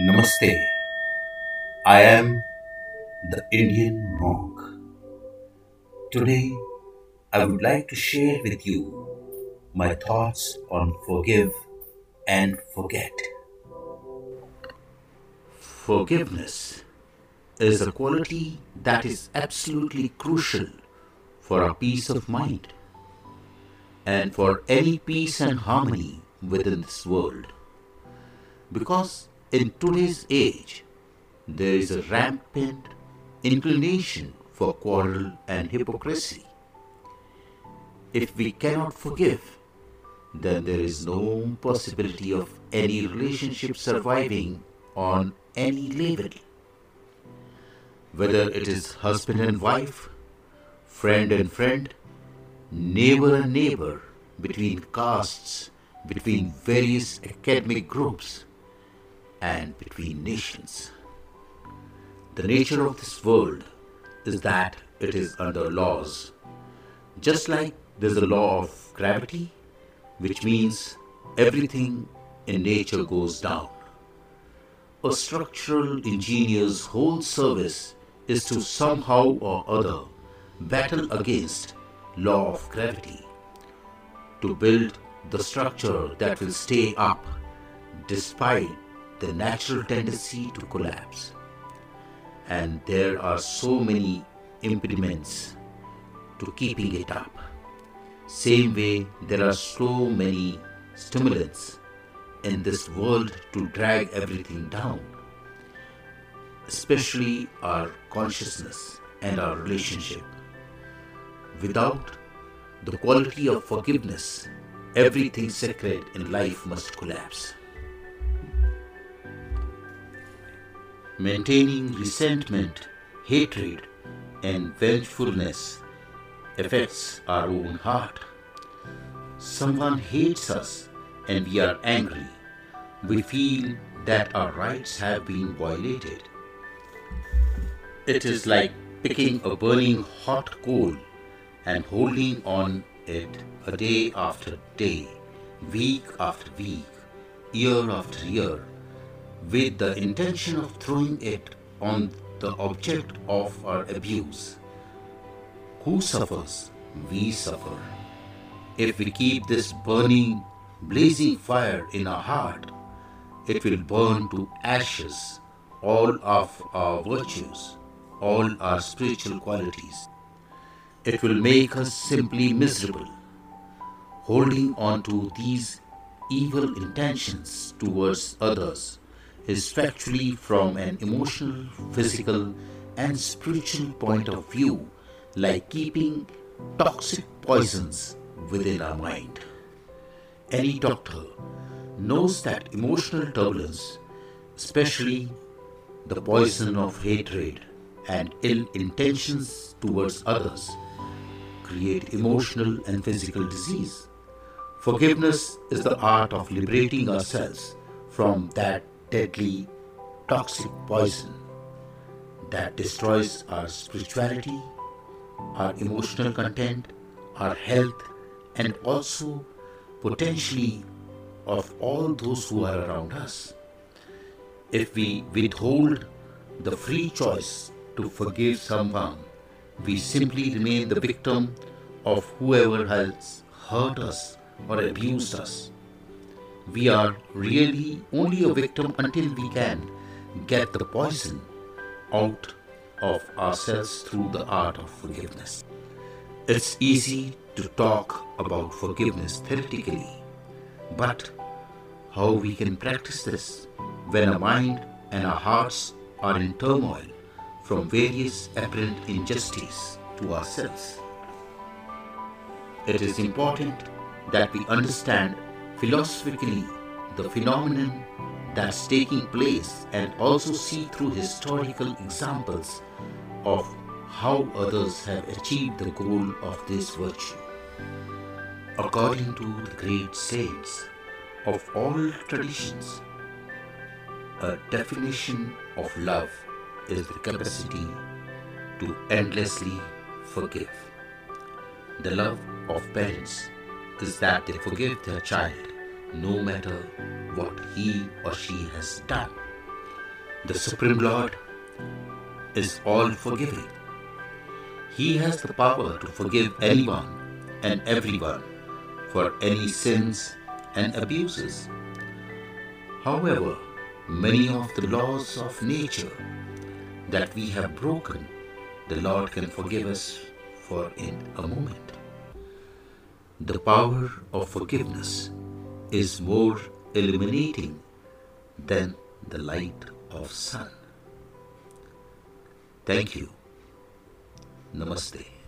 Namaste. I am the Indian monk. Today, I would like to share with you my thoughts on forgive and forget. Forgiveness is a quality that is absolutely crucial for our peace of mind and for any peace and harmony within this world. Because in today's age, there is a rampant inclination for quarrel and hypocrisy. If we cannot forgive, then there is no possibility of any relationship surviving on any level. Whether it is husband and wife, friend and friend, neighbor and neighbor, between castes, between various academic groups, and between nations. The nature of this world is that it is under laws. Just like there's a law of gravity, which means everything in nature goes down. A structural engineer's whole service is to somehow or other battle against law of gravity to build the structure that will stay up despite the natural tendency to collapse. And there are so many impediments to keeping it up. Same way, there are so many stimulants in this world to drag everything down, especially our consciousness and our relationship. Without the quality of forgiveness, everything sacred in life must collapse. Maintaining resentment, hatred, and vengefulness affects our own heart. Someone hates us and we are angry. We feel that our rights have been violated. It is like picking a burning hot coal and holding on it a day after day, week after week, year after year with the intention of throwing it on the object of our abuse. Who suffers? We suffer. If we keep this burning, blazing fire in our heart, it will burn to ashes all of our virtues, all our spiritual qualities. It will make us simply miserable. Holding on to these evil intentions towards others is factually from an emotional, physical, and spiritual point of view like keeping toxic poisons within our mind. Any doctor knows that emotional turbulence, especially the poison of hatred and ill intentions towards others, create emotional and physical disease. Forgiveness is the art of liberating ourselves from that deadly, toxic poison that destroys our spirituality, our emotional content, our health, and also potentially of all those who are around us. If we withhold the free choice to forgive someone, we simply remain the victim of whoever has hurt us or abused us we are really only a victim until we can get the poison out of ourselves through the art of forgiveness. It's easy to talk about forgiveness theoretically, but how we can practice this when our mind and our hearts are in turmoil from various apparent injustice to ourselves. It is important that we understand philosophically the phenomenon that's taking place and also see through historical examples of how others have achieved the goal of this virtue. According to the great saints of all traditions, a definition of love is the capacity to endlessly forgive. The love of parents is that they forgive their child no matter what he or she has done. The Supreme Lord is all forgiving. He has the power to forgive anyone and everyone for any sins and abuses. However, many of the laws of nature that we have broken, the Lord can forgive us for in a moment. The power of forgiveness is more illuminating than the light of sun. Thank you. Namaste.